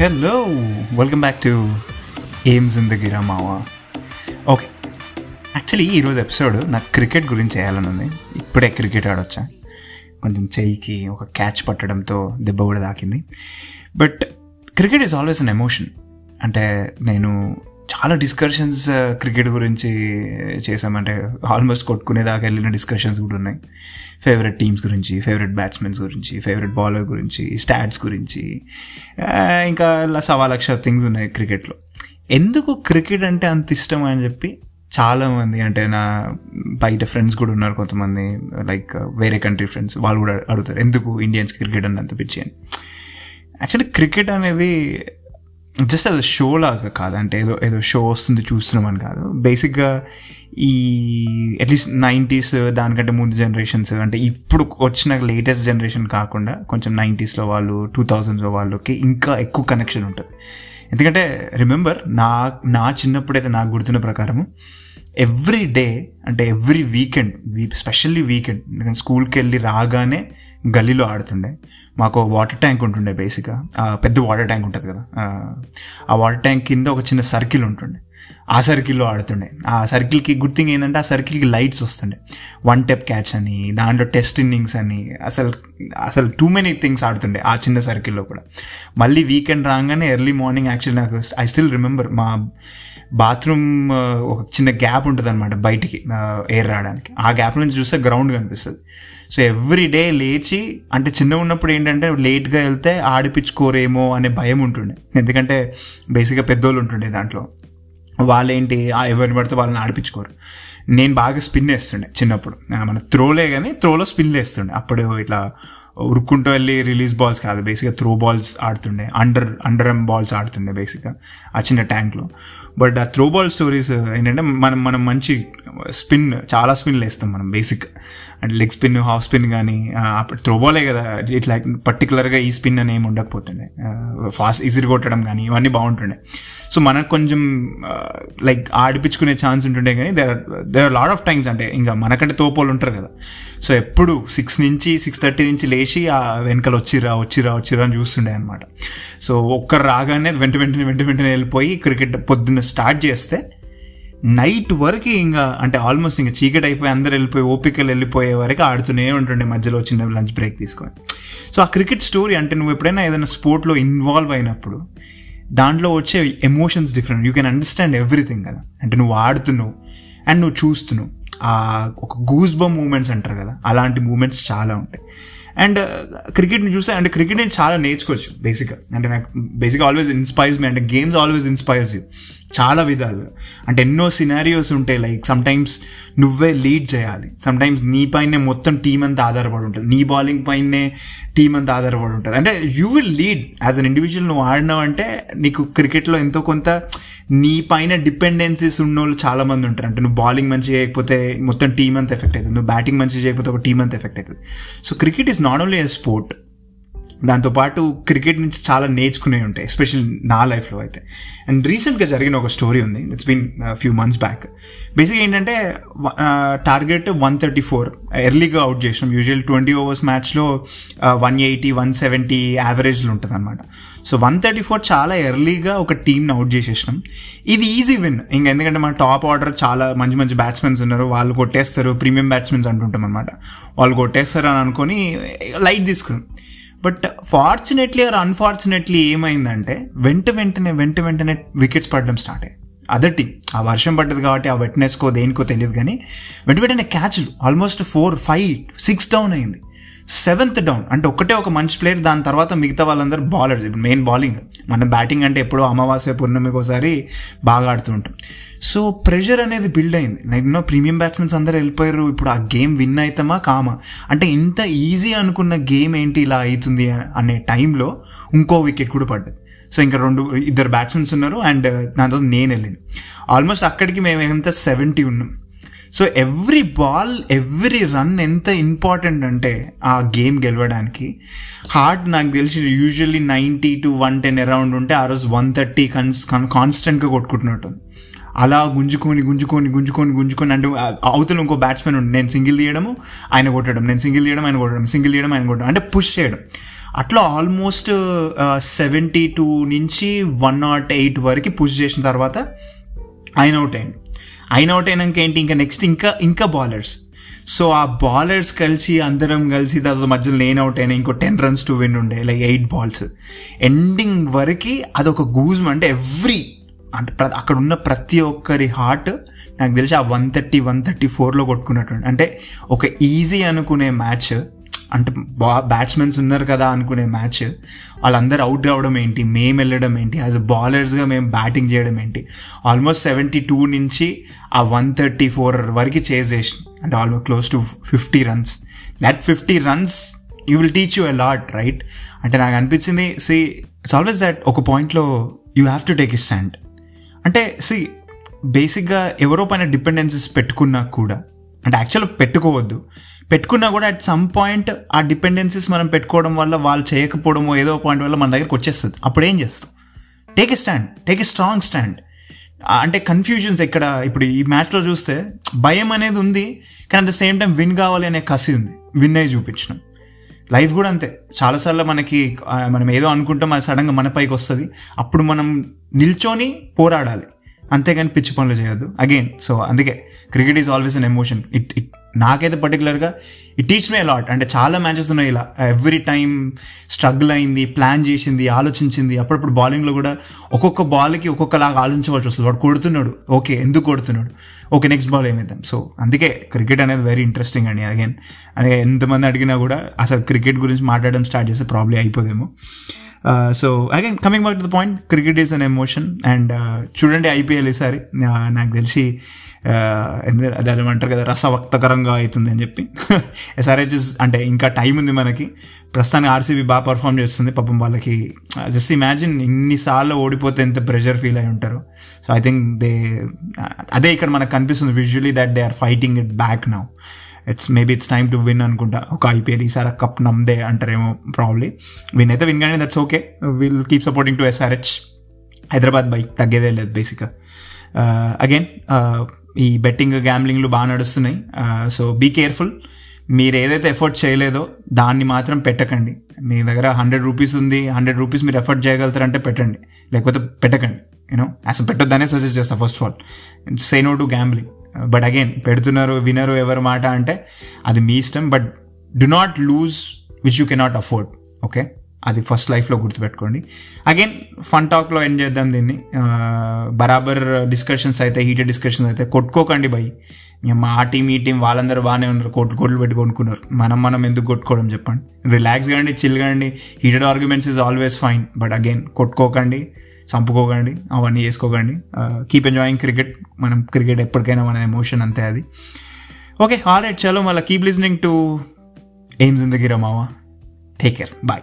Hello welcome back to aims in the గిరామావా okay actually ఈరోజు episode నాకు cricket గురించి చేయాలని ఉంది. ఇప్పుడే క్రికెట్ ఆడొచ్చా? కొంచెం చెయ్యికి ఒక క్యాచ్ పట్టడంతో దెబ్బ కూడా తాకింది. But cricket is always an emotion అంటే నేను చాలా డిస్కషన్స్ క్రికెట్ uh, గురించి చేసామంటే ఆల్మోస్ట్ కొట్టుకునేదాకా వెళ్ళిన డిస్కషన్స్ కూడా ఉన్నాయి. ఫేవరెట్ టీమ్స్ గురించి ఫేవరెట్ బ్యాట్స్మెన్స్ గురించి ఫేవరెట్ బౌలర్ గురించి స్టాట్స్ గురించి uh, ఇంకా ఇలా సవా లక్ష థింగ్స్ ఉన్నాయి క్రికెట్లో ఎందుకు క్రికెట్ అంటే అంత ఇష్టం అని చెప్పి చాలామంది అంటే నా బయట ఫ్రెండ్స్ కూడా ఉన్నారు కొంతమంది లైక్ uh, వేరే కంట్రీ ఫ్రెండ్స్ వాళ్ళు కూడా అడుగుతారు ఎందుకు ఇండియన్స్ క్రికెట్ అని అంత పిచ్చి అని. యాక్చువల్లీ క్రికెట్ అనేది జస్ట్ అది షో లాగా కాదు. అంటే ఏదో ఏదో షో వస్తుంది చూస్తున్నామని కాదు. బేసిక్గా ఈ అట్లీస్ట్ నైంటీస్ దానికంటే ముందు జనరేషన్స్ అంటే ఇప్పుడు వచ్చిన లేటెస్ట్ జనరేషన్ కాకుండా కొంచెం నైంటీస్లో వాళ్ళు టూ థౌజండ్స్లో వాళ్ళకి ఇంకా ఎక్కువ కనెక్షన్ ఉంటుంది. ఎందుకంటే రిమెంబర్ నా నా చిన్నప్పుడైతే నాకు గుర్తున్న ప్రకారము ఎవ్రీ డే అంటే every weekend we specially weekend ఎందుకంటే స్కూల్కి వెళ్ళి రాగానే గల్లీలో ఆడుతుండే. మాకు వాటర్ ట్యాంక్ ఉంటుండే బేసిక్గా. పెద్ద వాటర్ ట్యాంక్ ఉంటుంది కదా. ఆ వాటర్ ట్యాంక్ కింద ఒక చిన్న సర్కిల్ ఉంటుండే. ఆ సర్కిల్లో ఆడుతుండే. ఆ సర్కిల్కి గుడ్ థింగ్ ఏంటంటే ఆ సర్కిల్కి లైట్స్ వస్తుండే. వన్ టెప్ క్యాచ్ అని దాంట్లో టెస్ట్ ఇన్నింగ్స్ అని అసలు అసలు టూ మెనీ థింగ్స్ ఆడుతుండే ఆ చిన్న సర్కిల్లో కూడా. మళ్ళీ వీకెండ్ రాగానే ఎర్లీ మార్నింగ్ యాక్చువల్లీ నాకు ఐ స్టిల్ రిమెంబర్ మా బాత్రూమ్ uh, ఒక చిన్న గ్యాప్ ఉంటుంది అనమాట బయటికి uh, ఎయిర్ రావడానికి. ఆ గ్యాప్ నుంచి చూస్తే గ్రౌండ్ కనిపిస్తుంది. సో ఎవ్రీ డే లేచి అంటే చిన్న ఉన్నప్పుడు ఏంటంటే లేట్గా వెళ్తే ఆడిపించుకోరేమో అనే భయం ఉంటుండే. ఎందుకంటే బేసిక్గా పెద్దోళ్ళు ఉంటుండే దాంట్లో. వాళ్ళేంటి? ఆ ఎవరిని పడితే వాళ్ళని ఆడిపించుకోరు. నేను బాగా స్పిన్ వేస్తుండే చిన్నప్పుడు. మన త్రోలే కానీ త్రోలో స్పిన్ వేస్తుండే. అప్పుడు ఇట్లా ఉరుక్కుంటూ వెళ్ళి రిలీజ్ బాల్స్ కాదు బేసిక్గా త్రో బాల్స్ ఆడుతుండే. అండర్ అండర్ ఎమ్ బాల్స్ ఆడుతుండే బేసిక్గా ఆ చిన్న ట్యాంక్లో బట్ ఆ త్రో బాల్ స్టోరీస్ ఏంటంటే మనం మనం మంచి స్పిన్ చాలా స్పిన్లు వేస్తాం మనం బేసిక్ అంటే లెగ్ స్పిన్ హాఫ్ స్పిన్ కానీ అప్పుడు త్రో బాలే కదా. ఇట్లా పర్టికులర్గా ఈ స్పిన్ అని ఏమి ఉండకపోతుండే. ఫాస్ట్ ఈజీ కొట్టడం కానీ ఇవన్నీ బాగుంటుండే. సో మనకు కొంచెం లైక్ ఆడిపించుకునే ఛాన్స్ ఉంటుండే కానీ there there are lot of times అంటే ఇంకా మనకంటే తోపోలు ఉంటారు కదా. సో ఎప్పుడు సిక్స్ నుంచి సిక్స్ థర్టీ నుంచి లేచి ఆ వెనకాల వచ్చిరా వచ్చిరా వచ్చిరా అని చూస్తుండే అనమాట సో ఒక్కరు రాగానే వెంట వెంటనే వెంట వెంటనే వెళ్ళిపోయి క్రికెట్ పొద్దున్న స్టార్ట్ చేస్తే నైట్ వరకు ఇంకా అంటే ఆల్మోస్ట్ ఇంకా చీకటి అయిపోయి అందరు వెళ్ళిపోయి ఓపికలు వెళ్ళిపోయే వరకు ఆడుతూనే ఉంటుండే మధ్యలో చిన్న లంచ్ బ్రేక్ తీసుకొని. సో ఆ క్రికెట్ స్టోరీ అంటే నువ్వు ఎప్పుడైనా ఏదైనా స్పోర్ట్లో ఇన్వాల్వ్ అయినప్పుడు దాంట్లో వచ్చే emotions different you can understand everything కదా. అంటే నువ్వు ఆడుతున్నావు అండ్ నువ్వు చూస్తున్నావు. ఆ ఒక గూస్ బమ్ మూమెంట్స్ అంటారు కదా. అలాంటి మూమెంట్స్ చాలా ఉంటాయి. అండ్ క్రికెట్ని uh, చూస్తే అంటే క్రికెట్ నేను చాలా నేర్చుకోవచ్చు బేసిక్గా అంటే నాకు బేసిక్గా ఆల్వేస్ ఇన్స్పైర్స్ మీ అంటే గేమ్స్ ఆల్వేస్ ఇన్స్పైర్స్ యూ చాలా విధాలుగా అంటే ఎన్నో సినారియోస్ ఉంటాయి. లైక్ సమ్టైమ్స్ నువ్వే లీడ్ చేయాలి. సమ్టైమ్స్ నీ పైనే మొత్తం టీం అంతా ఆధారపడి ఉంటుంది. నీ బౌలింగ్ పైనే టీం అంతా ఆధారపడి ఉంటుంది. అంటే you will lead as an individual నువ్వు ఆడినావు అంటే నీకు క్రికెట్లో ఎంతో కొంత నీ పైన డిపెండెన్సీస్ ఉన్న వాళ్ళు ఉంటారు. అంటే నువ్వు బౌలింగ్ మంచిగా చేయకపోతే మొత్తం టీం అంతా ఎఫెక్ట్ అవుతుంది. నువ్వు బ్యాటింగ్ మంచిగా చేయకపోతే ఒక టీం అంతా ఎఫెక్ట్ అవుతుంది. So cricket is not only a sport దాంతోపాటు క్రికెట్ నుంచి చాలా నేర్చుకునే ఉంటాయి ఎస్పెషల్ నా లైఫ్లో అయితే. అండ్ రీసెంట్గా జరిగిన ఒక స్టోరీ ఉంది. It's been few months back బేసిక్గా ఏంటంటే టార్గెట్ వన్ థర్టీ ఫోర్ ఎర్లీగా అవుట్ చేసినాం. యూజువల్ ట్వంటీ ఓవర్స్ మ్యాచ్లో వన్ ఎయిటీ వన్ సెవెంటీ యావరేజ్లో ఉంటుంది అనమాట సో వన్ థర్టీ ఫోర్ చాలా ఎర్లీగా ఒక టీంని అవుట్ చేసేసినాం. ఇది ఈజీ విన్ ఇంకా ఎందుకంటే మన టాప్ ఆర్డర్ చాలా మంచి మంచి బ్యాట్స్మెన్స్ ఉన్నారు. వాళ్ళు కొట్టేస్తారు ప్రీమియం బ్యాట్స్మెన్స్ అంటుంటాం అనమాట వాళ్ళు కొట్టేస్తారు అని అనుకొని లైట్ తీసుకున్నాం. బట్ ఫార్చునేట్లీ ఆర్ అన్ఫార్చునేట్లీ ఏమైందంటే వెంట వెంటనే వెంట వెంటనే వికెట్స్ పడడం స్టార్ట్ అయ్యాయి. అదర్ ఆ వర్షం పడ్డది కాబట్టి ఆ వెట్నెస్కో దేనికో తెలియదు కానీ వెంట వెంటనే క్యాచ్లు almost four five six down అయింది. సెవెంత్ డౌన్ అంటే ఒకటే ఒక మంచి ప్లేయర్ దాని తర్వాత మిగతా వాళ్ళందరూ బౌలర్స్ ఇప్పుడు మెయిన్ బౌలింగ్ మన బ్యాటింగ్ అంటే ఎప్పుడో అమావాస్య పూర్ణమికి ఒకసారి బాగా ఆడుతూ ఉంటాం. సో ప్రెషర్ అనేది బిల్డ్ అయింది. లైక్ ఎన్నో ప్రీమియం బ్యాట్స్మెన్స్ అందరూ వెళ్ళిపోయారు. ఇప్పుడు ఆ గేమ్ విన్ అవుతామా కామా? అంటే ఇంత ఈజీ అనుకున్న గేమ్ ఏంటి ఇలా అవుతుంది అనే టైంలో ఇంకో వికెట్ కూడా పడ్డది. సో ఇంకా రెండు ఇద్దరు బ్యాట్స్మెన్స్ ఉన్నారు అండ్ uh, దాంతో నేను వెళ్ళాను ఆల్మోస్ట్ అక్కడికి మేము ఎంత సెవెంటీ ఉన్నాం. So every ball every run ఎంత ఇంపార్టెంట్ అంటే ఆ గేమ్ గెలవడానికి? హార్ట్ నాకు తెలిసి usually ninety to one ten around ఉంటే ఆ రోజు వన్ థర్టీ కన్స్ కాన్స్టెంట్గా కొట్టుకుంటున్నట్టు. అలా గుంజుకొని గుంజుకొని గుంజుకొని గుంజుకొని అంటే అవతల ఇంకో బ్యాట్స్మెన్ ఉండి. నేను సింగిల్ తీయడము ఆయన కొట్టడం. నేను సింగిల్ తీయడం ఆయన కొట్టడం. సింగిల్ తీయడం ఆయన కొట్టడం. అంటే పుష్ చేయడం. అట్లా ఆల్మోస్ట్ సెవెంటీ టూ నుంచి వన్ నాట్ ఎయిట్ వరకు పుష్ చేసిన తర్వాత ఆయన అవుట్ అయ్యాడు. ఆయన అవుట్ అయినాక ఏంటి? ఇంకా నెక్స్ట్ ఇంకా ఇంకా బౌలర్స్ సో ఆ బౌలర్స్ కలిసి అందరం కలిసి తర్వాత మధ్యలో నేను అవుట్ అయినా ఇంకో టెన్ రన్స్ టు విన్ ఉండే లైక్ ఎయిట్ బాల్స్ ఎండింగ్ వరకు అదొక గూజ్ అంటే ఎవ్రీ అంటే ప్ర- అక్కడ ఉన్న ప్రతి ఒక్కరి హార్ట్ నాకు తెలిసి ఆ వన్ థర్టీ వన్ థర్టీ ఫోర్లో కొట్టుకున్నట్టు అంటే ఒక ఈజీ అనుకునే మ్యాచ్ అంటే బా బ్యాట్స్మెన్స్ ఉన్నారు కదా అనుకునే మ్యాచ్ వాళ్ళందరూ అవుట్ రావడం ఏంటి? మేము వెళ్ళడం ఏంటి? యాజ్ అ బౌలర్స్గా మేము బ్యాటింగ్ చేయడం ఏంటి? ఆల్మోస్ట్ సెవెంటీ టూ నుంచి ఆ వన్ థర్టీ ఫోర్ వరకు చేజ్ చేసిన అంటే almost close to fifty runs that fifty runs you will teach you a lot right అంటే నాకు అనిపించింది సి ఇట్స్ ఆల్వేస్ దట్ ఒక పాయింట్లో you have to take a stand అంటే సి బేసిక్గా ఎవరో పైన డిపెండెన్సీస్ పెట్టుకున్నా కూడా అంటే యాక్చువల్ పెట్టుకోవద్దు. పెట్టుకున్నా కూడా అట్ సమ్ పాయింట్ ఆ డిపెండెన్సీస్ మనం పెట్టుకోవడం వల్ల వాళ్ళు చేయకపోవడమో ఏదో పాయింట్ వల్ల మన దగ్గరకు వచ్చేస్తుంది. అప్పుడు ఏం చేస్తాం? Take a stand take a strong stand అంటే కన్ఫ్యూజన్స్ ఇక్కడ ఇప్పుడు ఈ మ్యాచ్లో చూస్తే భయం అనేది ఉంది కానీ at the same time win కావాలి అనే కసి ఉంది. విన్ అయి చూపించినాం. లైఫ్ కూడా అంతే. చాలాసార్లు మనకి మనం ఏదో అనుకుంటాం అది సడన్గా మన పైకి వస్తుంది. అప్పుడు మనం నిల్చొని పోరాడాలి. అంతేగాని పిచ్చి పనులు చేయొద్దు. అగైన్ సో అందుకే cricket is always an emotion it it నాకైతే పర్టికులర్గా ఇట్ టీచ్ మే లాట్ అంటే చాలా మ్యాచెస్ ఉన్నాయి ఇలా. ఎవ్రీ టైం స్ట్రగుల్ అయింది ప్లాన్ చేసింది ఆలోచించింది అప్పుడప్పుడు బౌలింగ్లో కూడా ఒక్కొక్క బాల్కి ఒక్కొక్కలాగా ఆలోచించవలసి వస్తుంది. వాడు కొడుతున్నాడు. ఓకే ఎందుకు కొడుతున్నాడు? ఓకే నెక్స్ట్ బాల్ ఏమైద్దాం? సో అందుకే క్రికెట్ అనేది వెరీ ఇంట్రెస్టింగ్ అండి. అగైన్ అదే ఎంతమంది అడిగినా కూడా అసలు క్రికెట్ గురించి మాట్లాడడం స్టార్ట్ చేస్తే problem అయిపోదేమో. So again coming back to the point cricket is an emotion and చూడండి ఐపీఎల్ ఈసారి నాకు తెలిసి uh, అది ఏమంటారు కదా రసవక్తకరంగా అవుతుంది అని చెప్పి. ఎస్ఆర్హెచ్ఎస్ అంటే ఇంకా టైం ఉంది మనకి. ప్రస్తుతానికి ఆర్సీబీ బాగా పర్ఫామ్ చేస్తుంది. పాపం వాళ్ళకి uh, జస్ట్ ఇమాజిన్ ఇన్నిసార్లు ఓడిపోతే ఎంత ప్రెషర్ ఫీల్ అయి ఉంటారు. సో ఐ థింక్ దే అదే ఇక్కడ మనకు కనిపిస్తుంది visually that they are fighting it back now it's maybe it's time to win అనుకుంటా. ఒక ఐపీఎల్ ఈసారి కప్ నమ్దే అంటారేమో ప్రాబ్లీ విన్ అయితే విన్ కానీ that's okay will keep supporting to SRH Hyderabad bike తగ్గేదే లేదు బేసిక్గా అగైన్ uh, uh, ఈ బెట్టింగ్ గ్యాంబ్లింగ్లు బాగా నడుస్తున్నాయి. సో బీ కేర్ఫుల్ మీరు ఏదైతే ఎఫర్ట్ చేయలేదో దాన్ని మాత్రం పెట్టకండి. మీ దగ్గర హండ్రెడ్ రూపీస్ ఉంది హండ్రెడ్ రూపీస్ మీరు ఎఫర్ట్ చేయగలుగుతారంటే పెట్టండి. లేకపోతే పెట్టకండి యూనో అసలు పెట్టొద్దనే సజెస్ట్ చేస్తా first of all say no to gambling but again పెడుతున్నారు వినరు ఎవరు మాట అంటే అది మీ ఇష్టం but do not lose which you cannot afford okay అది ఫస్ట్ లైఫ్లో గుర్తుపెట్టుకోండి. అగైన్ ఫన్ టాక్లో ఎండ్ చేద్దాం దీన్ని. బరాబర్ డిస్కషన్స్ అయితే హీటెడ్ డిస్కషన్స్ అయితే కొట్టుకోకండి భయ్. మా టీం ఈ టీం వాళ్ళందరూ బాగానే ఉన్నారు కోట్లు కోట్లు పెట్టి కొనుక్కున్నారు. మనం మనం ఎందుకు కొట్టుకోవడం చెప్పండి. రిలాక్స్ కానీ చిల్ కానీ heated arguments is always fine but again కొట్టుకోకండి. చంపుకోకండి అవన్నీ చేసుకోకండి. కీప్ ఎంజాయింగ్ క్రికెట్ మనం క్రికెట్ ఎప్పటికైనా మన ఎమోషన్ అంతే అది. ఓకే ఆల్ రైట్ చలో మళ్ళీ keep listening to aims in the గిరమావా take care bye